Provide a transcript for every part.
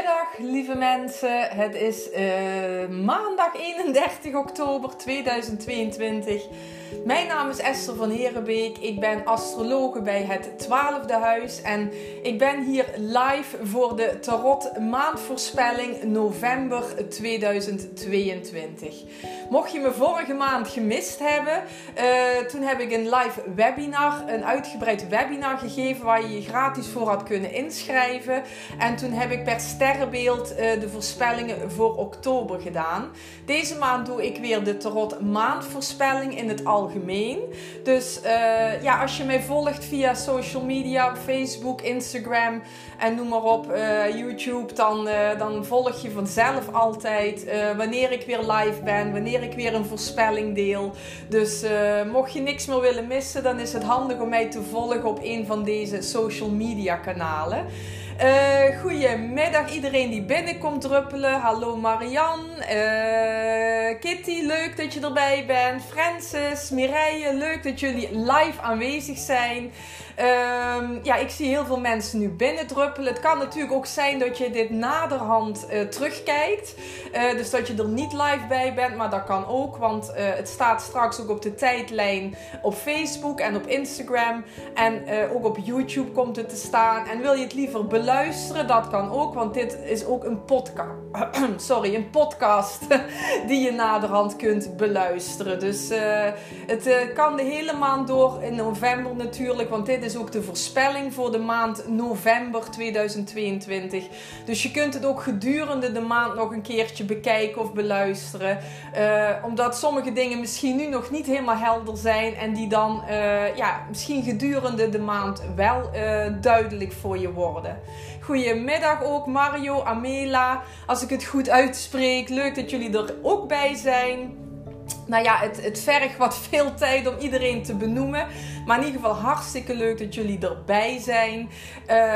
later. Lieve mensen. Het is uh, maandag 31 oktober 2022. Mijn naam is Esther van Herenbeek. Ik ben astrologe bij het 12e huis. En ik ben hier live voor de Tarot maandvoorspelling november 2022. Mocht je me vorige maand gemist hebben, uh, toen heb ik een live webinar, een uitgebreid webinar gegeven waar je je gratis voor had kunnen inschrijven. En toen heb ik per sterrenbeeld uh, de voorspellingen voor oktober gedaan. Deze maand doe ik weer de Tarot maandvoorspelling in het algemeen. Dus uh, ja, als je mij volgt via social media, Facebook, Instagram en noem maar op, uh, YouTube, dan, dan volg je vanzelf altijd wanneer ik weer live ben, wanneer ik weer een voorspelling deel. Dus mocht je niks meer willen missen, dan is het handig om mij te volgen op een van deze social media kanalen. Uh, goedemiddag iedereen die binnenkomt druppelen. Hallo Marian. Uh, Kitty, leuk dat je erbij bent. Francis, Mireille, leuk dat jullie live aanwezig zijn. Um, ja, ik zie heel veel mensen nu binnendruppelen. Het kan natuurlijk ook zijn dat je dit naderhand uh, terugkijkt. Uh, dus dat je er niet live bij bent, maar dat kan ook. Want uh, het staat straks ook op de tijdlijn op Facebook en op Instagram. En ook op YouTube komt het te staan. En wil je het liever beluisteren, dat kan ook. Want dit is ook een podcast. Sorry, een podcast die je naderhand kunt beluisteren. Dus het kan de hele maand door in november natuurlijk. Want dit is is ook de voorspelling voor de maand november 2022. Dus je kunt het ook gedurende de maand nog een keertje bekijken of beluisteren. Uh, omdat sommige dingen misschien nu nog niet helemaal helder zijn. En die dan uh, ja, misschien gedurende de maand wel uh, duidelijk voor je worden. Goedemiddag ook Mario, Amela. Als ik het goed uitspreek, leuk dat jullie er ook bij zijn nou ja, het, het vergt wat veel tijd om iedereen te benoemen. Maar in ieder geval hartstikke leuk dat jullie erbij zijn.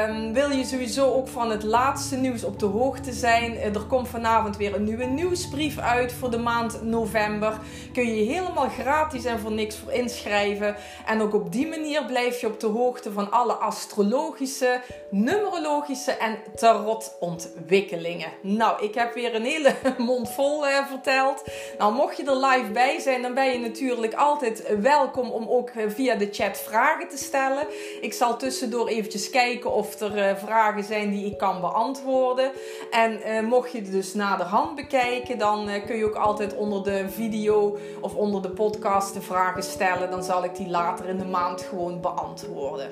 Um, wil je sowieso ook van het laatste nieuws op de hoogte zijn? Eh, er komt vanavond weer een nieuwe nieuwsbrief uit voor de maand november. Kun je helemaal gratis en voor niks voor inschrijven. En ook op die manier blijf je op de hoogte van alle astrologische, numerologische en tarotontwikkelingen. Nou, ik heb weer een hele mond vol uh, verteld. Nou, mocht je er live bij zijn, dan ben je natuurlijk altijd welkom om ook eh, via de chat vragen te stellen. Ik zal tussendoor eventjes kijken of er uh, vragen zijn die ik kan beantwoorden. En uh, mocht je het dus naderhand bekijken, dan uh, kun je ook altijd onder de video of onder de podcast de vragen stellen. Dan zal ik die later in de maand gewoon beantwoorden.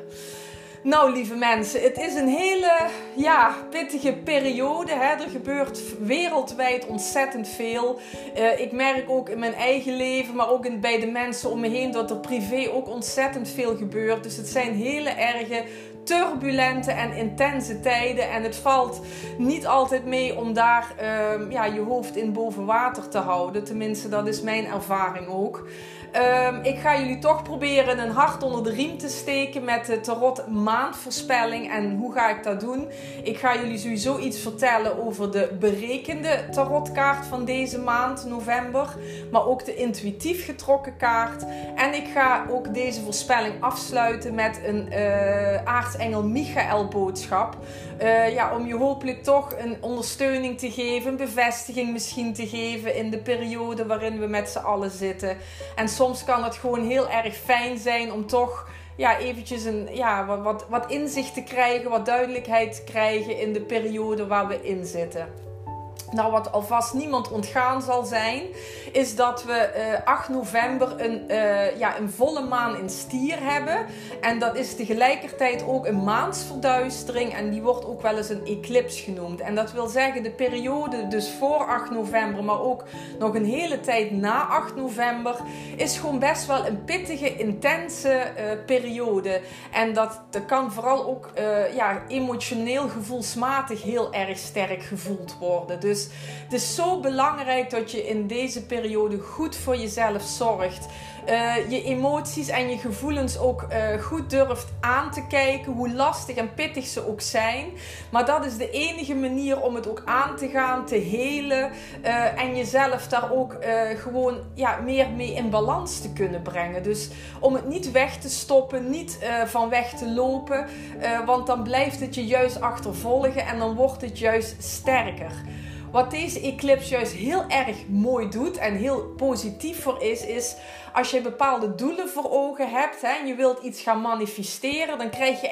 Nou, lieve mensen, het is een hele ja, pittige periode. Hè? Er gebeurt wereldwijd ontzettend veel. Uh, ik merk ook in mijn eigen leven, maar ook bij de mensen om me heen, dat er privé ook ontzettend veel gebeurt. Dus het zijn hele erge turbulente en intense tijden. En het valt niet altijd mee om daar uh, ja, je hoofd in boven water te houden. Tenminste, dat is mijn ervaring ook. Um, ik ga jullie toch proberen een hart onder de riem te steken met de tarot maandvoorspelling. En hoe ga ik dat doen? Ik ga jullie sowieso iets vertellen over de berekende tarotkaart van deze maand, november. Maar ook de intuïtief getrokken kaart. En ik ga ook deze voorspelling afsluiten met een uh, aartsengel Michael boodschap. Uh, ja, om je hopelijk toch een ondersteuning te geven, een bevestiging misschien te geven in de periode waarin we met z'n allen zitten. En soms kan het gewoon heel erg fijn zijn om toch ja, eventjes een, ja, wat, wat, wat inzicht te krijgen, wat duidelijkheid te krijgen in de periode waar we in zitten. Nou, wat alvast niemand ontgaan zal zijn, is dat we uh, eh, 8 november een, uh, ja, een volle maan in stier hebben. En dat is tegelijkertijd ook een maansverduistering en die wordt ook wel eens een eclipse genoemd. En dat wil zeggen de periode dus voor 8 november, maar ook nog een hele tijd na 8 november, is gewoon best wel een pittige, intense uh, periode. En dat, dat kan vooral ook ja, emotioneel, gevoelsmatig heel erg sterk gevoeld worden. Dus Dus het is zo belangrijk dat je in deze periode goed voor jezelf zorgt. Uh, je emoties en je gevoelens ook uh, goed durft aan te kijken, hoe lastig en pittig ze ook zijn. Maar dat is de enige manier om het ook aan te gaan, te helen uh, en jezelf daar ook gewoon ja, meer mee in balans te kunnen brengen. Dus om het niet weg te stoppen, niet van weg te lopen, want dan blijft het je juist achtervolgen en dan wordt het juist sterker. Wat deze eclipse juist heel erg mooi doet en heel positief voor is, is als je bepaalde doelen voor ogen hebt hè, en je wilt iets gaan manifesteren, dan krijg je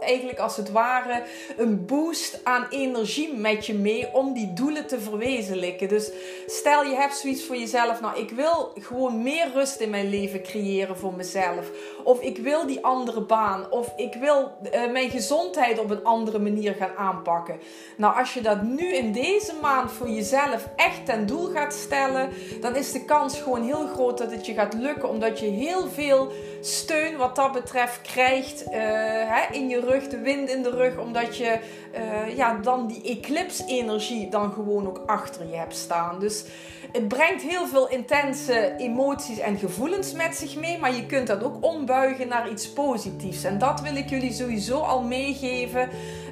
eigenlijk als het ware een boost aan energie met je mee om die doelen te verwezenlijken. Dus stel je hebt zoiets voor jezelf, nou ik wil gewoon meer rust in mijn leven creëren voor mezelf. Of ik wil die andere baan. Of ik wil uh, mijn gezondheid op een andere manier gaan aanpakken. Nou, als je dat nu in deze maand voor jezelf echt ten doel gaat stellen, dan is de kans gewoon heel groot dat het je gaat lukken. Omdat je heel veel steun wat dat betreft krijgt uh, hè, in je rug, de wind in de rug. Omdat je uh, ja, dan die eclipse-energie dan gewoon ook achter je hebt staan. Dus het brengt heel veel intense emoties en gevoelens met zich mee. Maar je kunt dat ook ombuigen naar iets positiefs. En dat wil ik jullie sowieso al meegeven.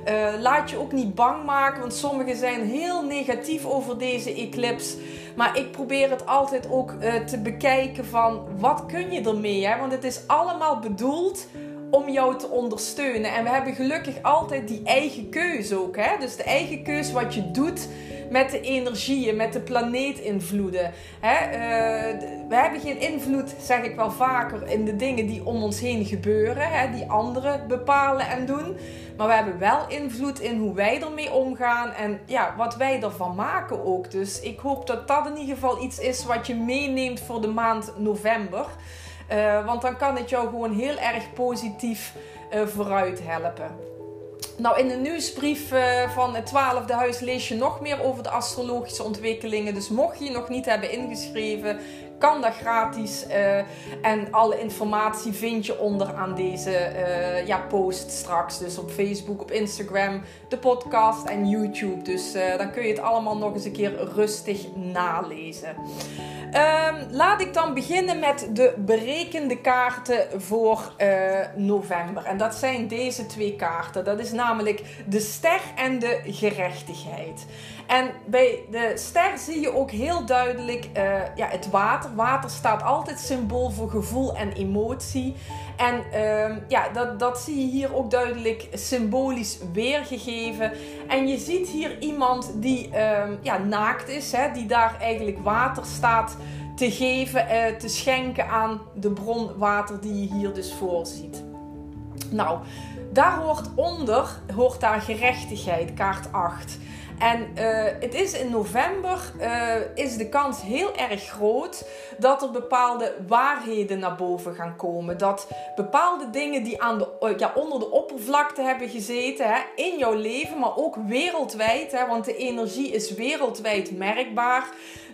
Uh, laat je ook niet bang maken, want sommigen zijn heel negatief over deze eclipse. Maar ik probeer het altijd ook uh, te bekijken van wat kun je ermee? Hè? Want het is allemaal bedoeld om jou te ondersteunen. En we hebben gelukkig altijd die eigen keuze ook. Hè? Dus de eigen keuze wat je doet met de energieën, met de planeetinvloeden. Hè? Uh, we hebben geen invloed, zeg ik wel vaker, in de dingen die om ons heen gebeuren, hè? die anderen bepalen en doen. Maar we hebben wel invloed in hoe wij ermee omgaan en ja, wat wij ervan maken ook. Dus ik hoop dat dat in ieder geval iets is wat je meeneemt voor de maand november. Uh, want dan kan het jou gewoon heel erg positief uh, vooruit helpen. Nou, in de nieuwsbrief uh, van het twaalfde huis lees je nog meer over de astrologische ontwikkelingen. Dus mocht je nog niet hebben ingeschreven, kan dat gratis. Uh, en alle informatie vind je onder aan deze uh, ja, post straks. Dus op Facebook, op Instagram, de podcast en YouTube. Dus uh, dan kun je het allemaal nog eens een keer rustig nalezen. Um, laat ik dan beginnen met de berekende kaarten voor november. En dat zijn deze twee kaarten. Dat is namelijk de ster en de gerechtigheid. En bij de ster zie je ook heel duidelijk uh, ja, het water. Water staat altijd symbool voor gevoel en emotie. En uh, ja, dat, dat zie je hier ook duidelijk symbolisch weergegeven. En je ziet hier iemand die uh, ja, naakt is, hè, die daar eigenlijk water staat te geven, uh, te schenken aan de bron water die je hier dus voorziet. Nou, daar hoort onder, hoort daar gerechtigheid, kaart 8. En uh, het is in november uh, is de kans heel erg groot dat er bepaalde waarheden naar boven gaan komen. Dat bepaalde dingen die aan de, uh, ja, onder de oppervlakte hebben gezeten hè, in jouw leven, maar ook wereldwijd, hè, want de energie is wereldwijd merkbaar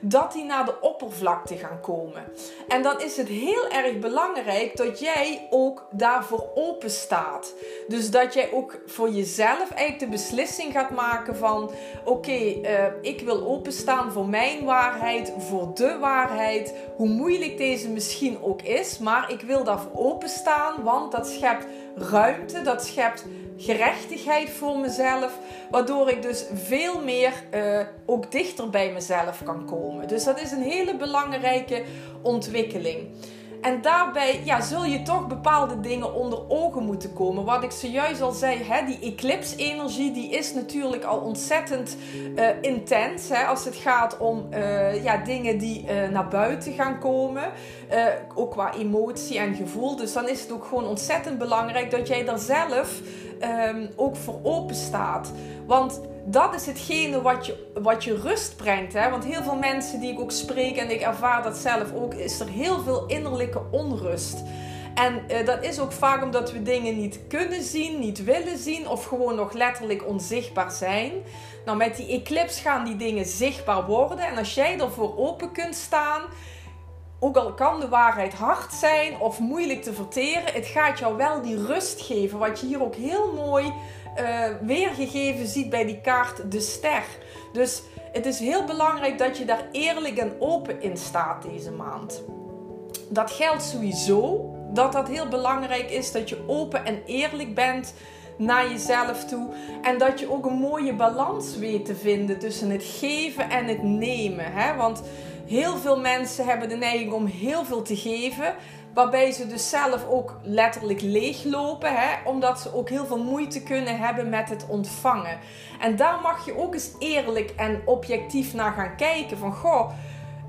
dat die naar de oppervlakte gaan komen. En dan is het heel erg belangrijk dat jij ook daarvoor open staat. Dus dat jij ook voor jezelf eigenlijk de beslissing gaat maken van oké, uh, ik wil openstaan voor mijn waarheid, voor de waarheid, hoe moeilijk deze misschien ook is, maar ik wil daarvoor openstaan, want dat schept ruimte, dat schept gerechtigheid voor mezelf, waardoor ik dus veel meer uh, ook dichter bij mezelf kan komen. Dus dat is een hele belangrijke ontwikkeling. En daarbij ja, zul je toch bepaalde dingen onder ogen moeten komen. Wat ik zojuist al zei, hè, die eclipse-energie die is natuurlijk al ontzettend uh, intens. Hè, als het gaat om uh, ja, dingen die uh, naar buiten gaan komen. ook qua emotie en gevoel. Dus dan is het ook gewoon ontzettend belangrijk dat jij daar zelf um, ook voor open staat. Want dat is hetgene wat je, wat je rust brengt. Hè? Want heel veel mensen die ik ook spreek en ik ervaar dat zelf ook, is er heel veel innerlijke onrust. En uh, dat is ook vaak omdat we dingen niet kunnen zien, niet willen zien of gewoon nog letterlijk onzichtbaar zijn. Nou, met die eclipse gaan die dingen zichtbaar worden. En als jij ervoor open kunt staan, ook al kan de waarheid hard zijn of moeilijk te verteren, het gaat jou wel die rust geven. Wat je hier ook heel mooi uh, weergegeven ziet bij die kaart de ster. Dus het is heel belangrijk dat je daar eerlijk en open in staat deze maand. Dat geldt sowieso dat dat heel belangrijk is dat je open en eerlijk bent naar jezelf toe. En dat je ook een mooie balans weet te vinden tussen het geven en het nemen. Hè? Want heel veel mensen hebben de neiging om heel veel te geven. Waarbij ze dus zelf ook letterlijk leeglopen, hè? omdat ze ook heel veel moeite kunnen hebben met het ontvangen. En daar mag je ook eens eerlijk en objectief naar gaan kijken. Van goh,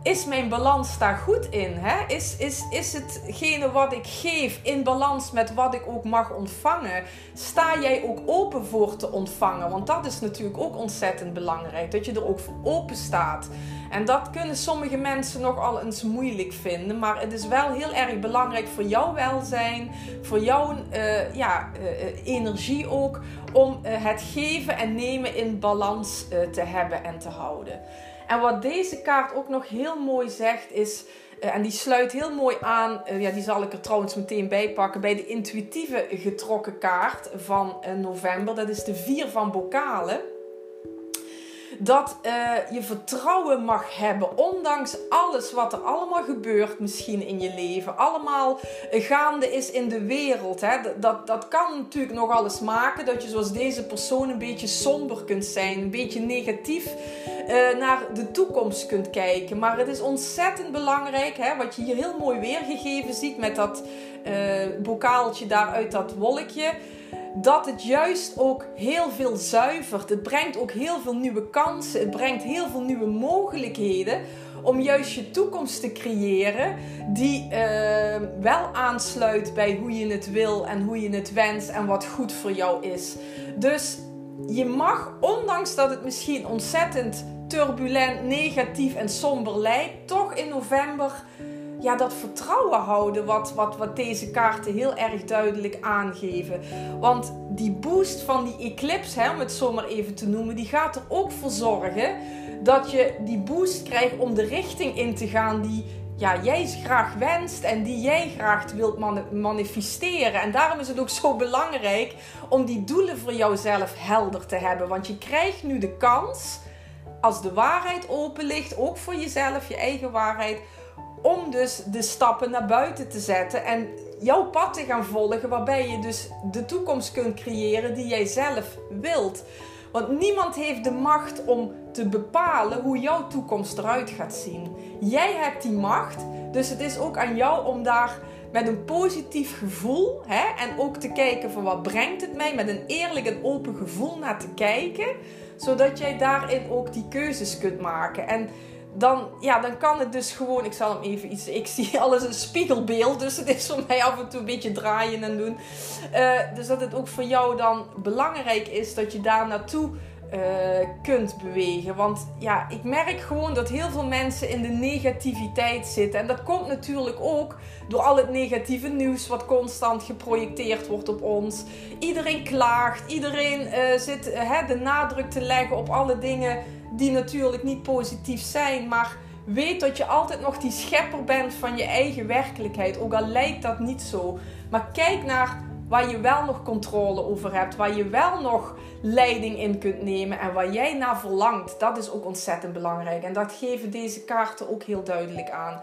is mijn balans daar goed in? Hè? Is, is, is hetgene wat ik geef in balans met wat ik ook mag ontvangen? Sta jij ook open voor te ontvangen? Want dat is natuurlijk ook ontzettend belangrijk. Dat je er ook voor open staat. En dat kunnen sommige mensen nogal eens moeilijk vinden. Maar het is wel heel erg belangrijk voor jouw welzijn, voor jouw uh, ja, uh, energie ook, om het geven en nemen in balans te hebben en te houden. En wat deze kaart ook nog heel mooi zegt is. en die sluit heel mooi aan, ja, die zal ik er trouwens meteen bij pakken, bij de intuïtieve getrokken kaart van november. Dat is de vier van bokalen dat uh, je vertrouwen mag hebben, ondanks alles wat er allemaal gebeurt misschien in je leven, allemaal gaande is in de wereld. Hè? Dat, dat kan natuurlijk nog alles maken dat je zoals deze persoon een beetje somber kunt zijn, een beetje negatief uh, naar de toekomst kunt kijken. Maar het is ontzettend belangrijk, hè, wat je hier heel mooi weergegeven ziet met dat uh, bokaaltje daar uit dat wolkje dat het juist ook heel veel zuivert. Het brengt ook heel veel nieuwe kansen. Het brengt heel veel nieuwe mogelijkheden om juist je toekomst te creëren die uh, wel aansluit bij hoe je het wil en hoe je het wenst en wat goed voor jou is. Dus je mag, ondanks dat het misschien ontzettend turbulent, negatief en somber lijkt, toch in november ja, dat vertrouwen houden wat, wat, wat deze kaarten heel erg duidelijk aangeven. Want die boost van die eclipse, hè, om het zo maar even te noemen, die gaat er ook voor zorgen dat je die boost krijgt om de richting in te gaan die ja, jij graag wenst en die jij graag wilt manifesteren. En daarom is het ook zo belangrijk om die doelen voor jouzelf helder te hebben. Want je krijgt nu de kans, als de waarheid open ligt, ook voor jezelf, je eigen waarheid om dus de stappen naar buiten te zetten en jouw pad te gaan volgen, waarbij je dus de toekomst kunt creëren die jij zelf wilt. Want niemand heeft de macht om te bepalen hoe jouw toekomst eruit gaat zien. Jij hebt die macht, dus het is ook aan jou om daar met een positief gevoel hè, en ook te kijken van wat brengt het mij, met een eerlijk en open gevoel naar te kijken, zodat jij daarin ook die keuzes kunt maken. En dan, ja, dan kan het dus gewoon. Ik zal hem even iets. Ik zie alles een spiegelbeeld. Dus het is voor mij af en toe een beetje draaien en doen. Uh, dus dat het ook voor jou dan belangrijk is dat je daar naartoe uh, kunt bewegen. Want ja, ik merk gewoon dat heel veel mensen in de negativiteit zitten. En dat komt natuurlijk ook door al het negatieve nieuws wat constant geprojecteerd wordt op ons. Iedereen klaagt, iedereen uh, zit de nadruk te leggen op alle dingen die natuurlijk niet positief zijn, maar weet dat je altijd nog die schepper bent van je eigen werkelijkheid, ook al lijkt dat niet zo. Maar kijk naar waar je wel nog controle over hebt, waar je wel nog leiding in kunt nemen en waar jij naar verlangt. Dat is ook ontzettend belangrijk en dat geven deze kaarten ook heel duidelijk aan.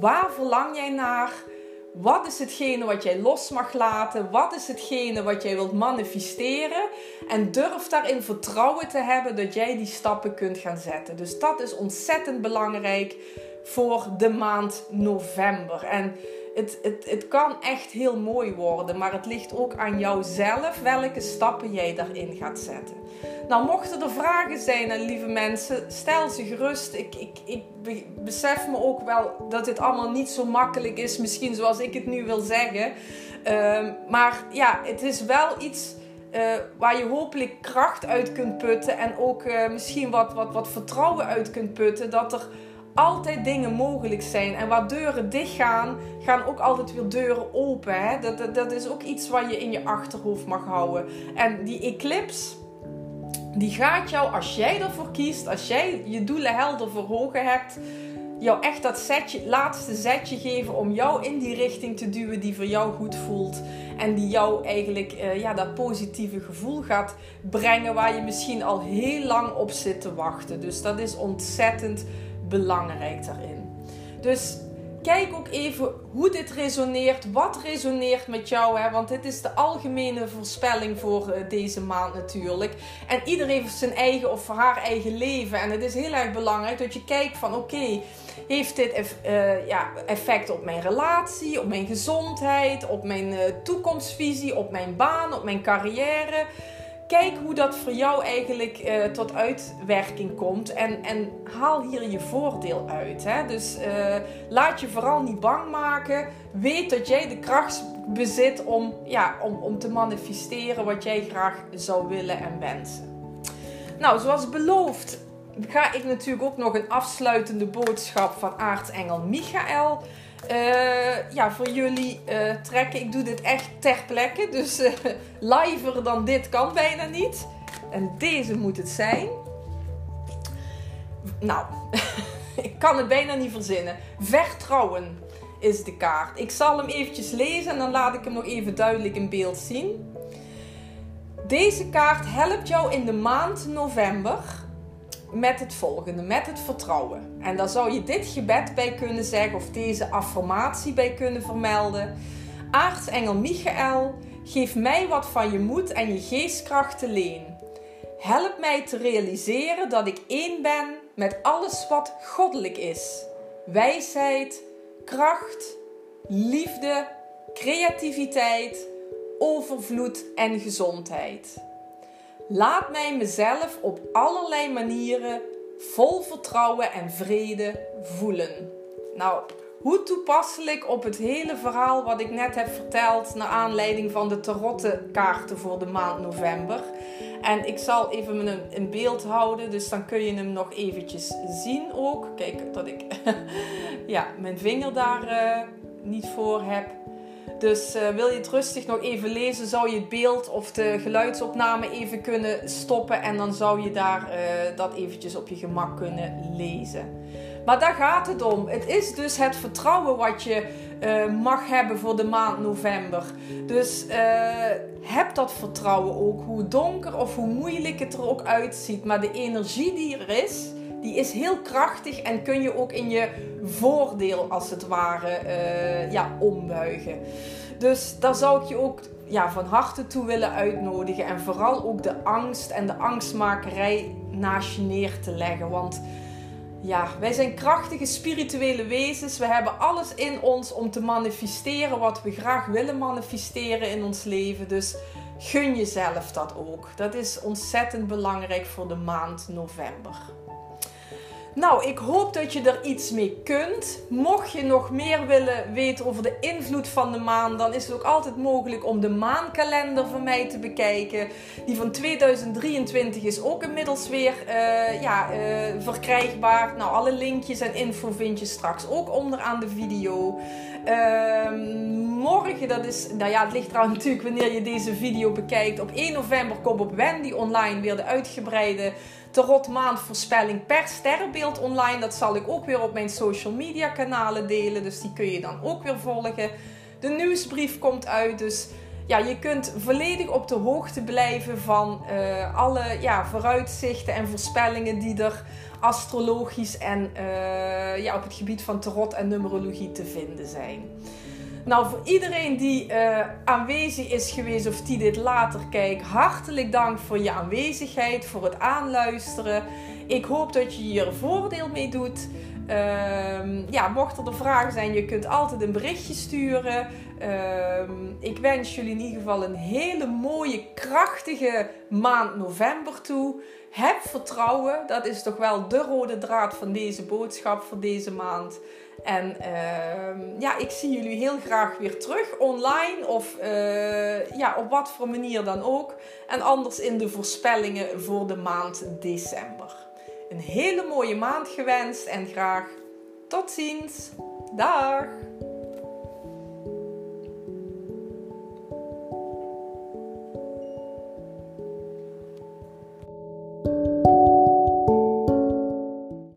Waar verlang jij naar? Wat is hetgene wat jij los mag laten? Wat is hetgene wat jij wilt manifesteren? En durf daarin vertrouwen te hebben dat jij die stappen kunt gaan zetten. Dus dat is ontzettend belangrijk voor de maand november. En het, het, het kan echt heel mooi worden, maar het ligt ook aan jouzelf welke stappen jij daarin gaat zetten. Nou, mochten er vragen zijn, lieve mensen, stel ze gerust. Ik, ik, ik besef me ook wel dat dit allemaal niet zo makkelijk is, misschien zoals ik het nu wil zeggen. Ehm, maar ja, het is wel iets uh, waar je hopelijk kracht uit kunt putten en ook uh, misschien wat, wat, wat vertrouwen uit kunt putten. Dat er altijd dingen mogelijk zijn. En waar deuren dicht gaan, gaan ook altijd weer deuren open. Hè? Dat, dat, is ook iets wat je in je achterhoofd mag houden. En die eclipse, die gaat jou, als jij ervoor kiest, als jij je doelen helder voor ogen hebt, jou echt dat laatste zetje geven om jou in die richting te duwen die voor jou goed voelt. En die jou eigenlijk uh, ja, dat positieve gevoel gaat brengen waar je misschien al heel lang op zit te wachten. Dus dat is ontzettend belangrijk daarin. Dus kijk ook even hoe dit resoneert. Wat resoneert met jou? Hè? Want dit is de algemene voorspelling voor uh, deze maand natuurlijk. En iedereen heeft zijn eigen of haar eigen leven. En het is heel erg belangrijk dat je kijkt van oké, heeft dit uh, ja, effect op mijn relatie, op mijn gezondheid, op mijn uh, toekomstvisie, op mijn baan, op mijn carrière? Kijk hoe dat voor jou eigenlijk uh, tot uitwerking komt. En, en haal hier je voordeel uit. Hè? Dus uh, laat je vooral niet bang maken. Weet dat jij de kracht bezit om, ja, om, om te manifesteren wat jij graag zou willen en wensen. Nou, zoals beloofd ga ik natuurlijk ook nog een afsluitende boodschap van aartsengel Michael uh, ja, voor jullie uh, trekken. Ik doe dit echt ter plekke. Dus uh, dan dit kan bijna niet. En deze moet het zijn. Nou, ik kan het bijna niet verzinnen. Vertrouwen is de kaart. Ik zal hem eventjes lezen en dan laat ik hem nog even duidelijk in beeld zien. Deze kaart helpt jou in de maand november met het volgende, met het vertrouwen. En daar zou je dit gebed bij kunnen zeggen of deze affirmatie bij kunnen vermelden. Aartsengel Michael, geef mij wat van je moed en je geestkrachten leen. Help mij te realiseren dat ik één ben met alles wat goddelijk is. Wijsheid, kracht, liefde, creativiteit, overvloed en gezondheid. Laat mij mezelf op allerlei manieren vol vertrouwen en vrede voelen. Nou, hoe toepasselijk op het hele verhaal wat ik net heb verteld naar aanleiding van de tarottenkaarten voor de maand november. En ik zal even een, beeld houden, dus dan kun je hem nog eventjes zien ook. Kijk dat ik ja, mijn vinger daar uh, niet voor heb. Dus uh, wil je het rustig nog even lezen, zou je het beeld of de geluidsopname even kunnen stoppen. En dan zou je daar uh, dat eventjes op je gemak kunnen lezen. Maar daar gaat het om. Het is dus het vertrouwen wat je uh, mag hebben voor de maand november. Dus heb dat vertrouwen ook. Hoe donker of hoe moeilijk het er ook uitziet. Maar de energie die er is die is heel krachtig en kun je ook in je voordeel als het ware uh, ja, ombuigen. Dus daar zou ik je ook ja, van harte toe willen uitnodigen. En vooral ook de angst en de angstmakerij naast je neer te leggen. Want ja, wij zijn krachtige spirituele wezens. We hebben alles in ons om te manifesteren wat we graag willen manifesteren in ons leven. Dus gun jezelf dat ook. Dat is ontzettend belangrijk voor de maand november. Nou, ik hoop dat je er iets mee kunt. Mocht je nog meer willen weten over de invloed van de maan, dan is het ook altijd mogelijk om de maankalender van mij te bekijken. Die van 2023 is ook inmiddels weer uh, ja, uh, verkrijgbaar. Nou, alle linkjes en info vind je straks ook onderaan de video. Uh, morgen, dat is, nou ja, het ligt trouwens natuurlijk wanneer je deze video bekijkt. Op 1 november komt op Wendy online weer de uitgebreide tarot maandvoorspelling per sterrenbeeld online. Dat zal ik ook weer op mijn social media kanalen delen. Dus die kun je dan ook weer volgen. De nieuwsbrief komt uit. Dus ja, je kunt volledig op de hoogte blijven van uh, alle ja, vooruitzichten en voorspellingen die er astrologisch en uh, ja, op het gebied van tarot en numerologie te vinden zijn. Nou, voor iedereen die uh, aanwezig is geweest of die dit later kijkt, hartelijk dank voor je aanwezigheid, voor het aanluisteren. Ik hoop dat je hier voordeel mee doet. Uh, ja, mocht er vragen zijn, je kunt altijd een berichtje sturen. Uh, ik wens jullie in ieder geval een hele mooie, krachtige maand november toe. Heb vertrouwen, dat is toch wel de rode draad van deze boodschap voor deze maand. En uh, ja, ik zie jullie heel graag weer terug online of uh, ja, op wat voor manier dan ook. En anders in de voorspellingen voor de maand december. Een hele mooie maand gewenst en graag tot ziens. Dag!